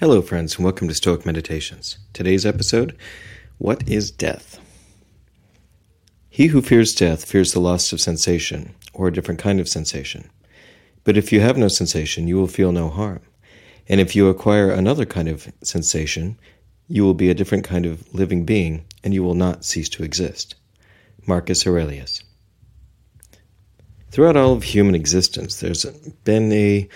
Hello, friends, and welcome to Stoic Meditations. Today's episode What is Death? He who fears death fears the loss of sensation, or a different kind of sensation. But if you have no sensation, you will feel no harm. And if you acquire another kind of sensation, you will be a different kind of living being, and you will not cease to exist. Marcus Aurelius. Throughout all of human existence, there's been a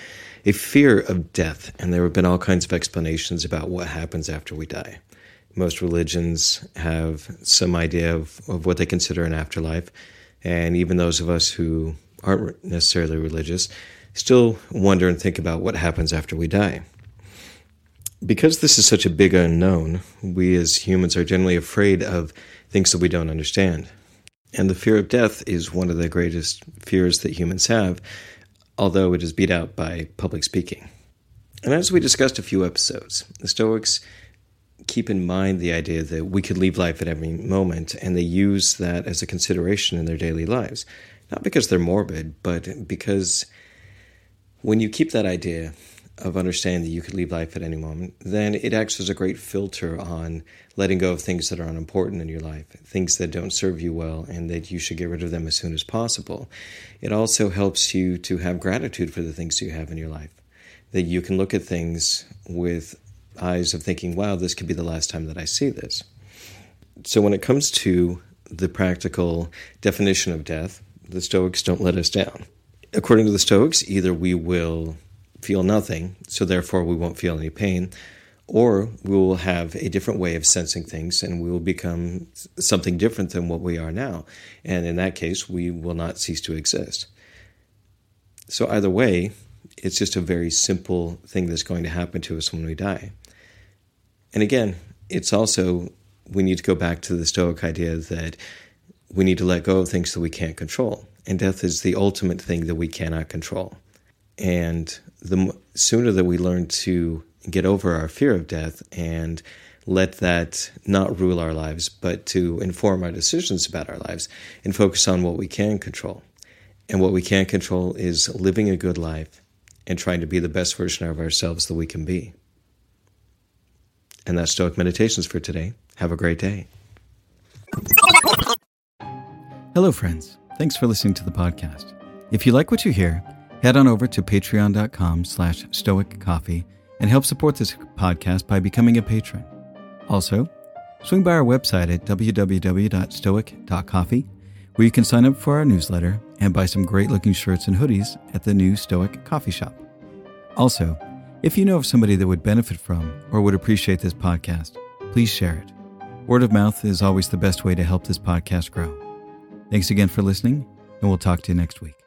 a fear of death, and there have been all kinds of explanations about what happens after we die. Most religions have some idea of, of what they consider an afterlife, and even those of us who aren't necessarily religious still wonder and think about what happens after we die. Because this is such a big unknown, we as humans are generally afraid of things that we don't understand. And the fear of death is one of the greatest fears that humans have although it is beat out by public speaking. And as we discussed a few episodes, the Stoics keep in mind the idea that we could leave life at every moment, and they use that as a consideration in their daily lives. Not because they're morbid, but because when you keep that idea of understanding that you could leave life at any moment, then it acts as a great filter on letting go of things that are unimportant in your life, things that don't serve you well, and that you should get rid of them as soon as possible. It also helps you to have gratitude for the things you have in your life, that you can look at things with eyes of thinking, wow, this could be the last time that I see this. So when it comes to the practical definition of death, the Stoics don't let us down. According to the Stoics, either we will feel nothing, so therefore we won't feel any pain, or we will have a different way of sensing things and we will become something different than what we are now. And in that case, we will not cease to exist. So, either way, it's just a very simple thing that's going to happen to us when we die. And again, it's also, we need to go back to the Stoic idea that we need to let go of things that we can't control. And death is the ultimate thing that we cannot control. And the sooner that we learn to get over our fear of death and let that not rule our lives, but to inform our decisions about our lives and focus on what we can control. And what we can control is living a good life and trying to be the best version of ourselves that we can be. And that's Stoic Meditations for today. Have a great day. Hello, friends. Thanks for listening to the podcast. If you like what you hear, head on over to patreon.com slash stoiccoffee and help support this podcast by becoming a patron. Also, swing by our website at www.stoic.coffee, where you can sign up for our newsletter and buy some great looking shirts and hoodies at the new Stoic coffee shop. Also, if you know of somebody that would benefit from or would appreciate this podcast, please share it. Word of mouth is always the best way to help this podcast grow. Thanks again for listening, and we'll talk to you next week.